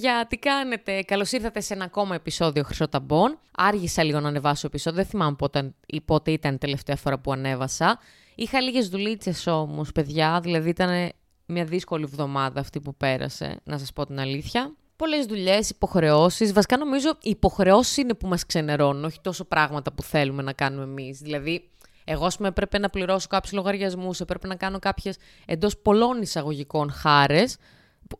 παιδιά, τι κάνετε; Καλώς ήρθατε σε ένα ακόμα επεισόδιο Χρυσόταμπών. Άργησα λίγο να ανεβάσω επεισόδιο. Δεν θυμάμαι πότε, πότε ήταν η τελευταία φορά που ανέβασα. Είχα λίγες δουλίτσες όμως, παιδιά. Δηλαδή ήταν μια δύσκολη εβδομάδα αυτή που πέρασε, να σας πω την αλήθεια. Πολλές δουλειές, υποχρεώσεις. Βασικά νομίζω οι υποχρεώσεις είναι που μας ξενερώνουν, όχι τόσο πράγματα που θέλουμε να κάνουμε εμείς. Δηλαδή, εγώ, ας πούμε, έπρεπε να πληρώσω κάποιους λογαριασμούς, έπρεπε να κάνω κάποιες εντός πολλών εισαγωγικών χάρες.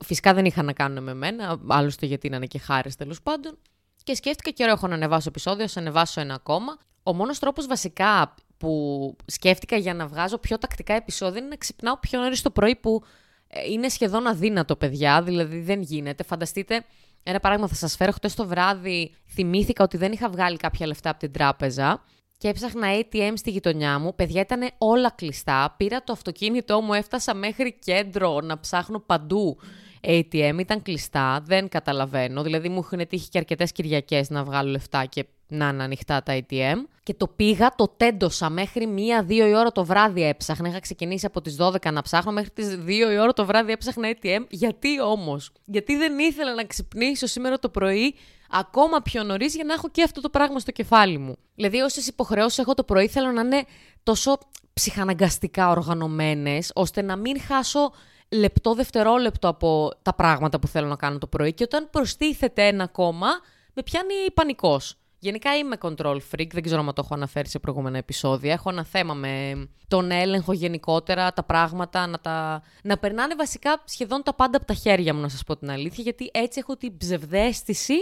Φυσικά δεν είχαν να κάνουν με μένα, άλλωστε γιατί να είναι και χάρε τέλος πάντων. Και σκέφτηκα και έχω να ανεβάσω επεισόδιο, ας ανεβάσω ένα ακόμα. Ο μόνος τρόπος βασικά που σκέφτηκα για να βγάζω πιο τακτικά επεισόδια είναι να ξυπνάω πιο νωρίς το πρωί που ε, είναι σχεδόν αδύνατο, παιδιά. Δηλαδή δεν γίνεται. Φανταστείτε, ένα παράδειγμα θα σας φέρω. Χτες το βράδυ θυμήθηκα ότι δεν είχα βγάλει κάποια λεφτά από την τράπεζα και έψαχνα ATM στη γειτονιά μου. Παιδιά ήταν όλα κλειστά. Πήρα το αυτοκίνητό μου, έφτασα μέχρι κέντρο να ψάχνω παντού ATM. Ήταν κλειστά, δεν καταλαβαίνω. Δηλαδή μου έχουν τύχει και αρκετές Κυριακές να βγάλω λεφτά και να είναι ανοιχτά τα ATM. Και το πήγα, το τέντωσα μέχρι μία-δύο η ώρα το βράδυ έψαχνα. Είχα ξεκινήσει από τις 12 να ψάχνω, μέχρι τις 2 η ώρα το βράδυ έψαχνα ATM. Γιατί όμως, Γιατί δεν ήθελα να ξυπνήσω σήμερα το πρωί ακόμα πιο νωρίς για να έχω και αυτό το πράγμα στο κεφάλι μου. Δηλαδή, όσες υποχρεώσεις έχω το πρωί, θέλω να είναι τόσο ψυχαναγκαστικά οργανωμένες, ώστε να μην χάσω λεπτό δευτερόλεπτο από τα πράγματα που θέλω να κάνω το πρωί. Και όταν προστίθεται ένα ακόμα, με πιάνει πανικός. Γενικά είμαι control freak, δεν ξέρω αν το έχω αναφέρει σε προηγούμενα επεισόδια. Έχω ένα θέμα με τον έλεγχο γενικότερα, τα πράγματα, να, τα... να περνάνε βασικά σχεδόν τα πάντα από τα χέρια μου, να σας πω την αλήθεια, γιατί έτσι έχω την ψευδέστηση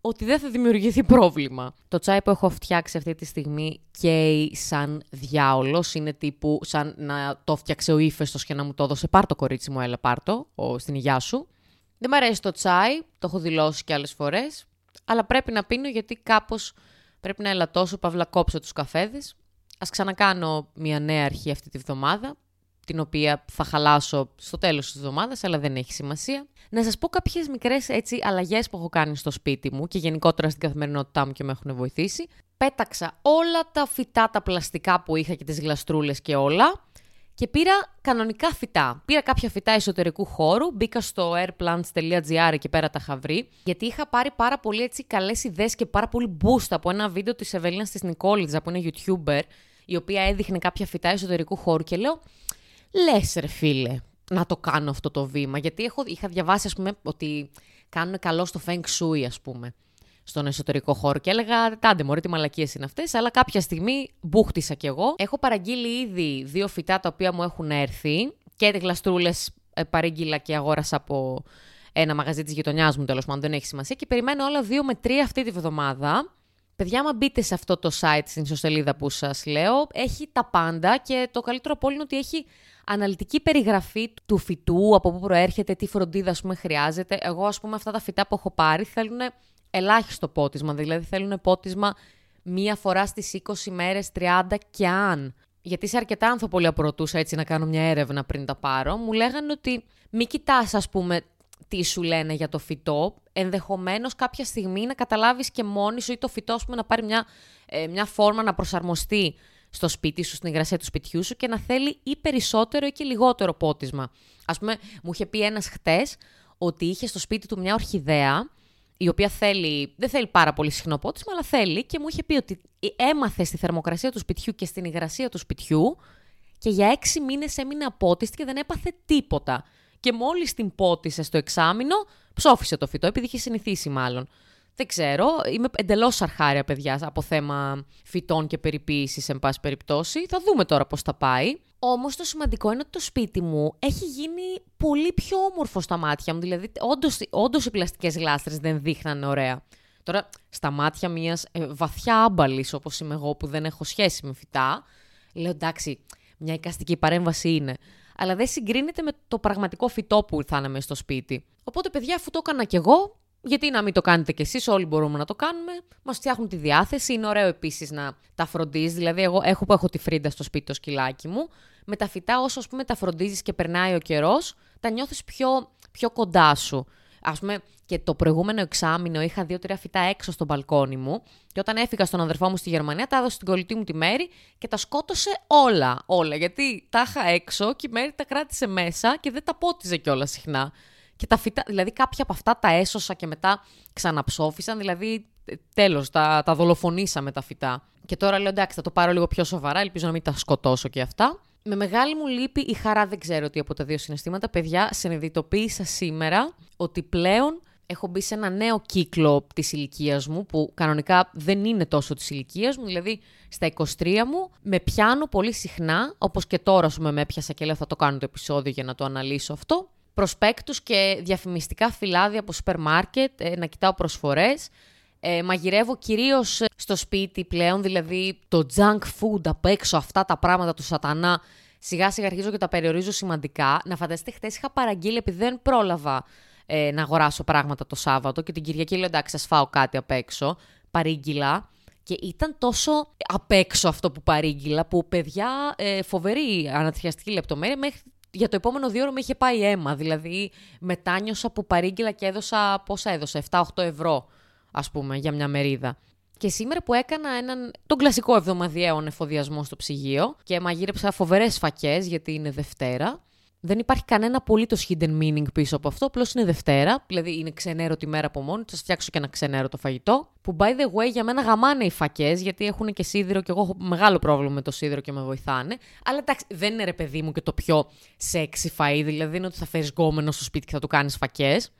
ότι δεν θα δημιουργηθεί πρόβλημα. Το τσάι που έχω φτιάξει αυτή τη στιγμή καίει σαν διάολος. Είναι τύπου σαν να το φτιάξε ο ύφεστος και να μου το έδωσε. Πάρ το κορίτσι μου, έλα πάρ το, στην υγειά σου. Δεν μ' αρέσει το τσάι, το έχω δηλώσει και άλλες φορές. Αλλά πρέπει να πίνω γιατί κάπως πρέπει να ελαττώσω, παύλα κόψω τους καφέδες. Α ξανακάνω μια νέα αρχή αυτή τη βδομάδα την οποία θα χαλάσω στο τέλος της εβδομάδας, αλλά δεν έχει σημασία. Να σας πω κάποιες μικρές έτσι αλλαγές που έχω κάνει στο σπίτι μου και γενικότερα στην καθημερινότητά μου και με έχουν βοηθήσει. Πέταξα όλα τα φυτά, τα πλαστικά που είχα και τις γλαστρούλες και όλα και πήρα κανονικά φυτά. Πήρα κάποια φυτά εσωτερικού χώρου, μπήκα στο airplants.gr εκεί πέρα τα είχα βρει, γιατί είχα πάρει πάρα πολύ έτσι καλές ιδέες και πάρα πολύ boost από ένα βίντεο της Ευελίνας της Νικόλιτζα που είναι YouTuber, η οποία έδειχνε κάποια φυτά εσωτερικού χώρου και λέω λες ρε φίλε, να το κάνω αυτό το βήμα. Γιατί έχω, είχα διαβάσει, ας πούμε, ότι κάνουν καλό στο Feng Shui, ας πούμε, στον εσωτερικό χώρο. Και έλεγα, τάντε μωρέ, τι μαλακίες είναι αυτές. Αλλά κάποια στιγμή μπούχτισα κι εγώ. Έχω παραγγείλει ήδη δύο φυτά τα οποία μου έχουν έρθει. Και γλαστρούλες ε, παρήγγειλα και αγόρασα από ένα μαγαζί της γειτονιάς μου, τέλος πάντων, δεν έχει σημασία. Και περιμένω όλα δύο με τρία αυτή τη βδομάδα. Παιδιά, άμα μπείτε σε αυτό το site, στην ισοσελίδα που σας λέω, έχει τα πάντα και το καλύτερο από όλο είναι ότι έχει αναλυτική περιγραφή του φυτού, από πού προέρχεται, τι φροντίδα ας πούμε, χρειάζεται. Εγώ, ας πούμε, αυτά τα φυτά που έχω πάρει θέλουν ελάχιστο πότισμα, δηλαδή θέλουν πότισμα μία φορά στις 20 μέρες, 30 και αν. Γιατί σε αρκετά άνθρωποι απορροτούσα έτσι να κάνω μια έρευνα πριν τα πάρω, μου λέγανε ότι μην κοιτάς ας πούμε τι σου λένε για το φυτό, ενδεχομένως κάποια στιγμή να καταλάβεις και μόνη σου ή το φυτό πούμε, να πάρει μια, ε, μια φόρμα να προσαρμοστεί στο σπίτι σου, στην υγρασία του σπιτιού σου και να θέλει ή περισσότερο ή και λιγότερο πότισμα. Α πούμε, μου είχε πει ένας χτες ότι είχε στο σπίτι του μια ορχιδέα, η οποία θέλει, δεν θέλει πάρα πολύ συχνό πότισμα, αλλά θέλει και μου είχε πει ότι έμαθε στη θερμοκρασία του σπιτιού και στην υγρασία του σπιτιού και για έξι μήνες έμεινε απότιστη και δεν έπαθε τίποτα. Και μόλις την πότισε στο εξάμεινο, ψόφισε το φυτό, επειδή είχε συνηθίσει μάλλον. Δεν ξέρω. Είμαι εντελώς αρχάρια, παιδιά, από θέμα φυτών και περιποίησης, εν πάση περιπτώσει. Θα δούμε τώρα πώς θα πάει. Όμως το σημαντικό είναι ότι το σπίτι μου έχει γίνει πολύ πιο όμορφο στα μάτια μου. Δηλαδή, όντως οι πλαστικές γλάστρες δεν δείχναν ωραία. Τώρα, στα μάτια μιας ε, βαθιά άμπαλης, όπως είμαι εγώ, που δεν έχω σχέση με φυτά, λέω εντάξει, μια εικαστική παρέμβαση είναι. Αλλά δεν συγκρίνεται με το πραγματικό φυτό που θα είναι στο σπίτι. Οπότε, παιδιά, αφού το έκανα κι εγώ, γιατί να μην το κάνετε κι εσείς, όλοι μπορούμε να το κάνουμε. Μας φτιάχνουν τη διάθεση. Είναι ωραίο επίσης να τα φροντίζεις. Δηλαδή, εγώ έχω που έχω τη φρίντα στο σπίτι το σκυλάκι μου. Με τα φυτά, όσο ας πούμε τα φροντίζεις και περνάει ο καιρός, τα νιώθεις πιο, πιο κοντά σου. Α πούμε, και το προηγούμενο εξάμεινο είχα δύο-τρία φυτά έξω στο μπαλκόνι μου. Και όταν έφυγα στον αδερφό μου στη Γερμανία, τα έδωσε στην κολλητή μου τη Μέρη και τα σκότωσε όλα. Όλα. Γιατί τα είχα έξω και η Μέρη τα κράτησε μέσα και δεν τα πότιζε κιόλας συχνά. Και τα φυτά, δηλαδή κάποια από αυτά τα έσωσα και μετά ξαναψόφισαν, δηλαδή τέλος, τα, τα δολοφονήσαμε τα φυτά. Και τώρα λέω εντάξει, θα το πάρω λίγο πιο σοβαρά, ελπίζω να μην τα σκοτώσω και αυτά. Με μεγάλη μου λύπη η χαρά δεν ξέρω τι από τα δύο συναισθήματα. Παιδιά, συνειδητοποίησα σήμερα ότι πλέον έχω μπει σε ένα νέο κύκλο της ηλικίας μου, που κανονικά δεν είναι τόσο της ηλικίας μου, δηλαδή στα 23 μου, με πιάνω πολύ συχνά, όπως και τώρα σου με έπιασα και λέω θα το κάνω το επεισόδιο για να το αναλύσω αυτό. Προσπέκτους και διαφημιστικά φυλάδια από σούπερ μάρκετ, ε, να κοιτάω προσφορές, ε, μαγειρεύω κυρίως στο σπίτι πλέον, δηλαδή το junk food απ' έξω, αυτά τα πράγματα του σατανά. Σιγά σιγά αρχίζω και τα περιορίζω σημαντικά. Να φανταστείτε, χθες είχα παραγγείλει επειδή δεν πρόλαβα ε, να αγοράσω πράγματα το Σάββατο και την Κυριακή λέω εντάξει, θα φάω κάτι απ' έξω. Παρήγγειλα. Και ήταν τόσο απ' έξω αυτό που παρήγγειλα, που παιδιά, ε, φοβερή ανατριαστική λεπτομέρεια, μέχρι για το επόμενο δύο ώρο με είχε πάει αίμα. Δηλαδή, μετάνιωσα που παρήγγειλα και έδωσα, πόσα έδωσα, 7-8 ευρώ ας πούμε, για μια μερίδα. Και σήμερα που έκανα έναν, τον κλασικό εβδομαδιαίο εφοδιασμό στο ψυγείο και μαγείρεψα φοβερές φακές γιατί είναι Δευτέρα. Δεν υπάρχει κανένα απολύτως hidden meaning πίσω από αυτό. Απλώς είναι Δευτέρα, δηλαδή είναι ξενέρωτη μέρα από μόνη. Θα φτιάξω και ένα ξενέρωτο φαγητό. Που by the way για μένα γαμάνε οι φακές, γιατί έχουν και σίδηρο και εγώ έχω μεγάλο πρόβλημα με το σίδηρο και με βοηθάνε. Αλλά εντάξει, δεν είναι ρε παιδί μου και το πιο sexy φαΐ, δηλαδή είναι ότι θα φέρεις γκόμενο στο σπίτι και θα του κάνεις φακές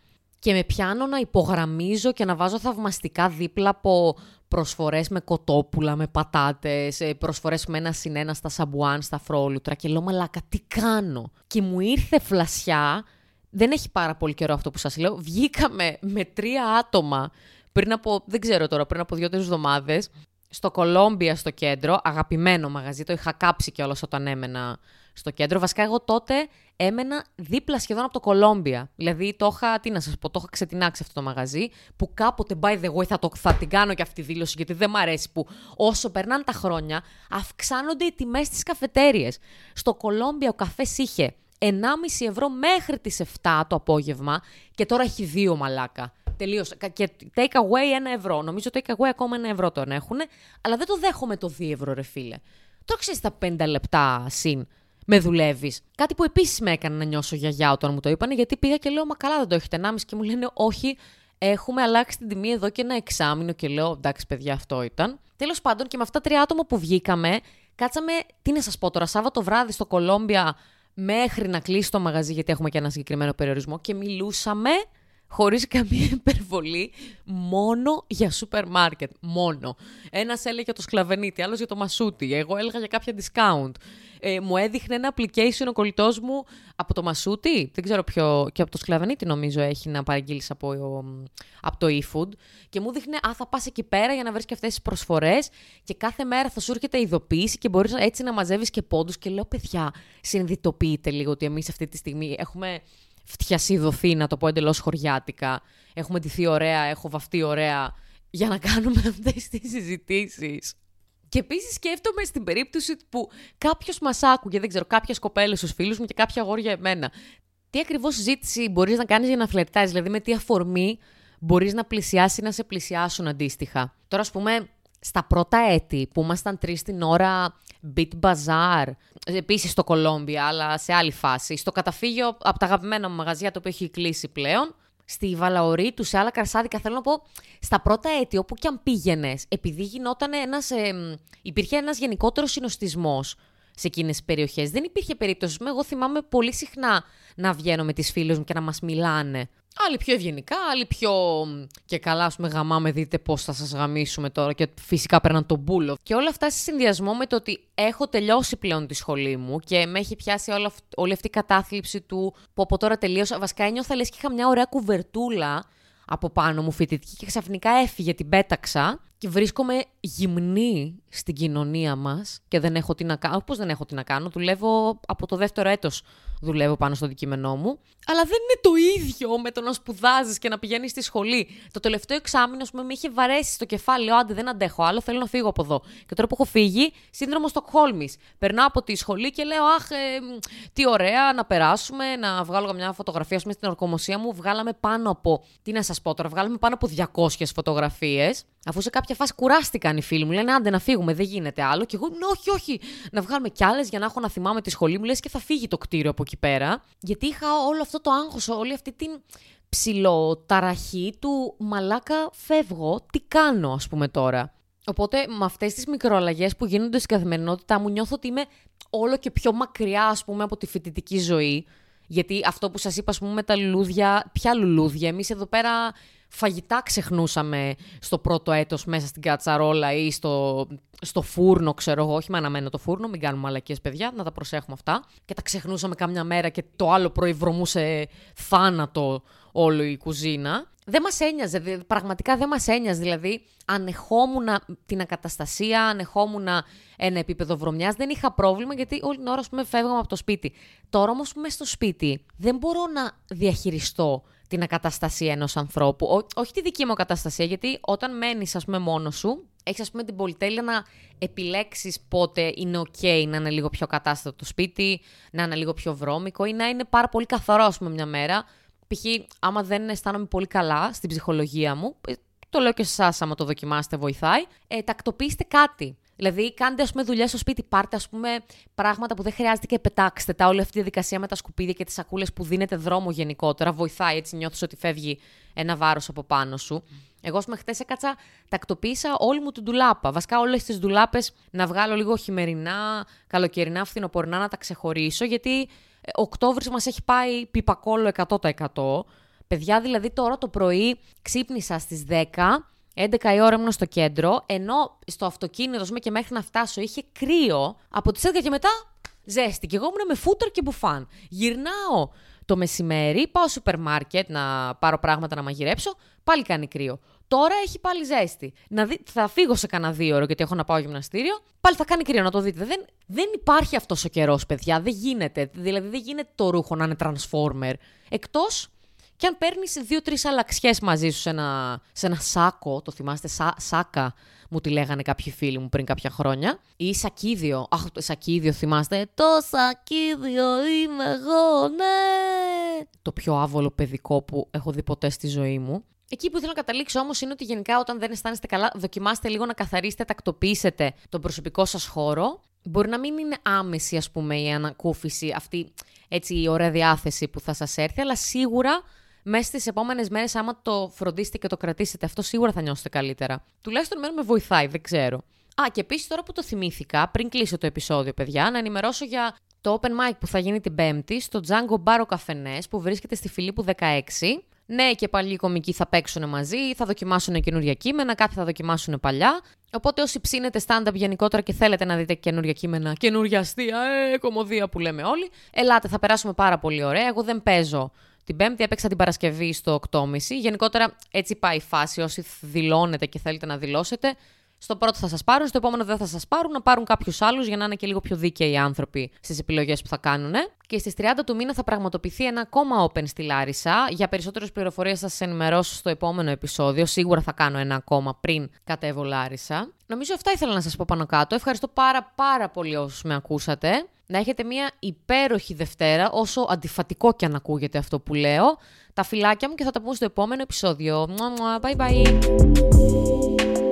και με πιάνω να υπογραμμίζω και να βάζω θαυμαστικά δίπλα από προσφορές με κοτόπουλα, με πατάτες, ε, προσφορές με ένα συνένα στα σαμπουάν, στα φρόλουτρα και λέω μαλάκα τι κάνω; Και μου ήρθε φλασιά, δεν έχει πάρα πολύ καιρό αυτό που σας λέω, βγήκαμε με τρία άτομα πριν από, δεν ξέρω τώρα, πριν από δύο-τρεις εβδομάδες, στο Κολόμπια στο κέντρο, αγαπημένο μαγαζί, το είχα κάψει κιόλας όταν έμενα στο κέντρο. Βασικά, εγώ τότε έμενα δίπλα σχεδόν από το Κολόμπια. Δηλαδή, το είχα, τι να σας πω, το είχα ξετινάξει αυτό το μαγαζί. Που κάποτε, by the way, θα, το, θα την κάνω και αυτή τη δήλωση, γιατί δεν μ' αρέσει που όσο περνάνε τα χρόνια, αυξάνονται οι τιμές στις καφετέρειε. Στο Κολόμπια ο καφές είχε 1,5 ευρώ μέχρι τις 7 το απόγευμα και τώρα έχει 2 μαλάκα. Τελείωσε. Και take away 1 ευρώ. Νομίζω take away ακόμα 1 ευρώ τον έχουν, αλλά δεν το δέχομαι το 2 ευρώ, ρε φίλε. Το ξέρεις τα 5 λεπτά συν με δουλεύεις. Κάτι που επίσης με έκανε να νιώσω γιαγιά όταν μου το είπανε, γιατί πήγα και λέω Μα καλά, δεν το έχετε 1,5 και μου λένε Όχι, έχουμε αλλάξει την τιμή εδώ και ένα εξάμεινο. Και λέω Εντάξει, παιδιά, αυτό ήταν. Τέλος πάντων, και με αυτά τρία άτομα που βγήκαμε, κάτσαμε, τι να σας πω τώρα, Σάββατο βράδυ στο Κολόμπια μέχρι να κλείσει το μαγαζί, γιατί έχουμε και ένα συγκεκριμένο περιορισμό και μιλούσαμε χωρίς καμία υπερβολή, μόνο για σούπερ μάρκετ. Μόνο. Ένας έλεγε για το σκλαβενίτι, άλλος για το μασούτι. Εγώ έλεγα για κάποια discount. Ε, μου έδειχνε ένα application ο κολλητός μου από το μασούτι. Δεν ξέρω ποιο. και από το σκλαβενίτι νομίζω έχει να παραγγείλεις από, από το eFood. Και μου δείχνε, Α, θα πας εκεί πέρα για να βρεις και αυτές τις προσφορές. Και κάθε μέρα θα σου έρχεται ειδοποίηση και μπορείς έτσι να μαζεύεις και πόντους. Και λέω, παιδιά, συνειδητοποιείτε λίγο ότι εμείς αυτή τη στιγμή έχουμε φτιασιδωθεί, να το πω εντελώς χωριάτικα. Έχουμε ντυθεί ωραία, έχω βαφτεί ωραία για να κάνουμε αυτές τις συζητήσεις. Και επίσης σκέφτομαι στην περίπτωση που κάποιος μας άκουγε, δεν ξέρω, κάποιες κοπέλες στου φίλους μου και κάποια αγόρια εμένα. Τι ακριβώς συζήτηση μπορείς να κάνεις για να φλερτάζει, δηλαδή με τι αφορμή μπορείς να πλησιάσει ή να σε πλησιάσουν αντίστοιχα. Τώρα, ας πούμε, στα πρώτα έτη που ήμασταν τρεις την ώρα Beat Bazaar, επίσης στο Κολόμπια, αλλά σε άλλη φάση, στο καταφύγιο από τα αγαπημένα μου μαγαζιά το οποίο έχει κλείσει πλέον, στη Βαλαωρή του, σε άλλα καρσάδικα, θέλω να πω, στα πρώτα έτη, όπου και αν πήγαινες, επειδή γινόταν ένας, ε, υπήρχε ένας γενικότερος συνοστισμός σε εκείνες τις περιοχές. Δεν υπήρχε περίπτωση. Εγώ θυμάμαι πολύ συχνά να βγαίνω με τις φίλες μου και να μας μιλάνε. Άλλοι πιο ευγενικά, άλλοι πιο. και καλά, ας πούμε, γαμάμε, δείτε πώς θα σας γαμίσουμε τώρα. Και φυσικά παίρναν τον μπούλο. Και όλα αυτά σε συνδυασμό με το ότι έχω τελειώσει πλέον τη σχολή μου και με έχει πιάσει όλη, όλη αυτή η κατάθλιψη του που από τώρα τελείωσα. Βασικά ένιωθα λες και είχα μια ωραία κουβερτούλα από πάνω μου φοιτητική και ξαφνικά έφυγε, την πέταξα και βρίσκομαι γυμνή στην κοινωνία μας και δεν έχω τι να κάνω. Πώς δεν έχω τι να κάνω, δουλεύω από το δεύτερο έτος δουλεύω πάνω στο αντικείμενό μου. Αλλά δεν είναι το ίδιο με το να σπουδάζεις και να πηγαίνεις στη σχολή. Το τελευταίο εξάμεινο, ας πούμε, με είχε βαρέσει στο κεφάλι. Λέω, άντε, δεν αντέχω άλλο, θέλω να φύγω από εδώ. Και τώρα που έχω φύγει, σύνδρομο Στοκχόλμης. Περνάω από τη σχολή και λέω, Αχ, ε, τι ωραία να περάσουμε, να βγάλω μια φωτογραφία. Α πούμε, στην ορκομοσία μου βγάλαμε πάνω από. Τι να σας πω τώρα, βγάλαμε πάνω από 200 φωτογραφίες. Αφού σε κάποια φάση κουράστηκαν οι φίλοι μου, λένε άντε να φύγουμε, δεν γίνεται άλλο. Και εγώ, ναι, όχι, όχι, να βγάλουμε κι άλλες για να έχω να θυμάμαι τη σχολή μου, λες και θα φύγει το κτίριο από εκεί πέρα. Γιατί είχα όλο αυτό το άγχος, όλη αυτή την ψηλοταραχή του μαλάκα φεύγω, τι κάνω ας πούμε τώρα. Οπότε με αυτές τις μικροαλλαγές που γίνονται στην καθημερινότητά μου νιώθω ότι είμαι όλο και πιο μακριά ας πούμε από τη φοιτητική ζωή. Γιατί αυτό που σας είπα ας πούμε με τα λουλούδια, ποια λουλούδια, εμείς εδώ πέρα φαγητά ξεχνούσαμε στο πρώτο έτος μέσα στην κατσαρόλα ή στο, στο φούρνο, ξέρω εγώ, όχι με αναμένο το φούρνο, μην κάνουμε μαλακίες παιδιά, να τα προσέχουμε αυτά. Και τα ξεχνούσαμε κάμια μέρα και το άλλο πρωί βρωμούσε θάνατο όλο η κουζίνα. Δεν μας ένοιαζε, πραγματικά δεν μας ένοιαζε, δηλαδή ανεχόμουν την ακαταστασία, ανεχόμουν ένα επίπεδο βρωμιάς, δεν είχα πρόβλημα γιατί όλη την ώρα πούμε, φεύγαμε από το σπίτι. Τώρα όμως που είμαι στο σπίτι δεν μπορώ να διαχειριστώ την ακαταστασία ενός ανθρώπου, Ό, όχι τη δική μου ακαταστασία, γιατί όταν μένεις ας πούμε μόνος σου, έχεις ας πούμε την πολυτέλεια να επιλέξεις πότε είναι OK να είναι λίγο πιο κατάστατο το σπίτι, να είναι λίγο πιο βρώμικο ή να είναι πάρα πολύ καθαρό, ας πούμε, μια μέρα π.χ. άμα δεν αισθάνομαι πολύ καλά στην ψυχολογία μου, ε, το λέω και σε εσάς, άμα το δοκιμάσετε, βοηθάει, ε, τακτοποιήστε κάτι. Δηλαδή, κάντε ας πούμε, δουλειά στο σπίτι, πάρτε ας πούμε, πράγματα που δεν χρειάζεται και πετάξτε τα. Όλη αυτή τη διαδικασία με τα σκουπίδια και τις σακούλες που δίνετε δρόμο γενικότερα. Βοηθάει, έτσι νιώθεις ότι φεύγει ένα βάρος από πάνω σου. Εγώ, ας πούμε, χτε έκατσα, τακτοποίησα όλη μου την ντουλάπα. Βασικά, όλες τις ντουλάπες να βγάλω λίγο χειμερινά, καλοκαιρινά, φθινοπορεινά να τα ξεχωρίσω, γιατί Οκτώβρης μας έχει πάει πιπακόλο 100%. Παιδιά, δηλαδή τώρα το πρωί ξύπνησα στις 10, 11 η ώρα ήμουν στο κέντρο, ενώ στο αυτοκίνητο και μέχρι να φτάσω είχε κρύο, από τις 11 και μετά ζέστη. Και εγώ ήμουν με φούτερ και μπουφάν. Γυρνάω το μεσημέρι, πάω στο σούπερ μάρκετ να πάρω πράγματα να μαγειρέψω, πάλι κάνει κρύο. Τώρα έχει πάλι ζέστη. Να δει, θα φύγω σε κανένα δύο ώρο γιατί έχω να πάω γυμναστήριο. Πάλι θα κάνει κρύο, να το δείτε. Δεν, δεν υπάρχει αυτός ο καιρός, παιδιά. Δεν γίνεται. Δηλαδή δεν γίνεται το ρούχο να είναι transformer. Εκτός και αν παίρνεις δύο-τρεις αλλαξιές μαζί σου σε ένα, σε ένα σάκο, το θυμάστε, σα, σάκα μου τη λέγανε κάποιοι φίλοι μου πριν κάποια χρόνια. Ή σακίδιο. Αχ, το σακίδιο θυμάστε; Το σακίδιο είμαι εγώ, ναι! Το πιο άβολο παιδικό που έχω δει ποτέ στη ζωή μου. Εκεί που θέλω να καταλήξω όμως είναι ότι γενικά όταν δεν αισθάνεστε καλά, δοκιμάστε λίγο να καθαρίσετε, τακτοποιήσετε τον προσωπικό σας χώρο. Μπορεί να μην είναι άμεση, ας πούμε, η ανακούφιση, αυτή έτσι, η ωραία διάθεση που θα σας έρθει, αλλά σίγουρα μέσα στις επόμενες μέρες, άμα το φροντίσετε και το κρατήσετε, αυτό σίγουρα θα νιώσετε καλύτερα. Τουλάχιστον εμένα με βοηθάει, δεν ξέρω. Α, και επίσης τώρα που το θυμήθηκα, πριν κλείσω το επεισόδιο, παιδιά, να ενημερώσω για το open mic που θα γίνει την Πέμπτη στο Django Bar Καφενές που βρίσκεται στη Φιλίππου 16. Ναι, και πάλι οι κομικοί θα παίξουν μαζί, θα δοκιμάσουν καινούργια κείμενα, κάποιοι θα δοκιμάσουν παλιά. Οπότε όσοι ψήνετε stand-up γενικότερα και θέλετε να δείτε καινούργια κείμενα, καινούργια αστεία, ε, κομμωδία που λέμε όλοι, ελάτε, θα περάσουμε πάρα πολύ ωραία. Εγώ δεν παίζω την Πέμπτη, έπαιξα την Παρασκευή στο 8.30. Γενικότερα έτσι πάει η φάση. Όσοι δηλώνετε και θέλετε να δηλώσετε, στο πρώτο θα σας πάρουν, στο επόμενο δεν θα σας πάρουν, να πάρουν κάποιους άλλους για να είναι και λίγο πιο δίκαιοι οι άνθρωποι στις επιλογές που θα κάνουν. Και στις 30 του μήνα θα πραγματοποιηθεί ένα ακόμα open στη Λάρισα. Για περισσότερες πληροφορίες θα σας ενημερώσω στο επόμενο επεισόδιο. Σίγουρα θα κάνω ένα ακόμα πριν κατέβω Λάρισα. Νομίζω αυτά ήθελα να σας πω πάνω κάτω. Ευχαριστώ πάρα πάρα πολύ όσους με ακούσατε. Να έχετε μια υπέροχη Δευτέρα, όσο αντιφατικό και αν ακούγεται αυτό που λέω. Τα φυλάκια μου και θα τα πούμε στο επόμενο επεισόδιο. Bye bye.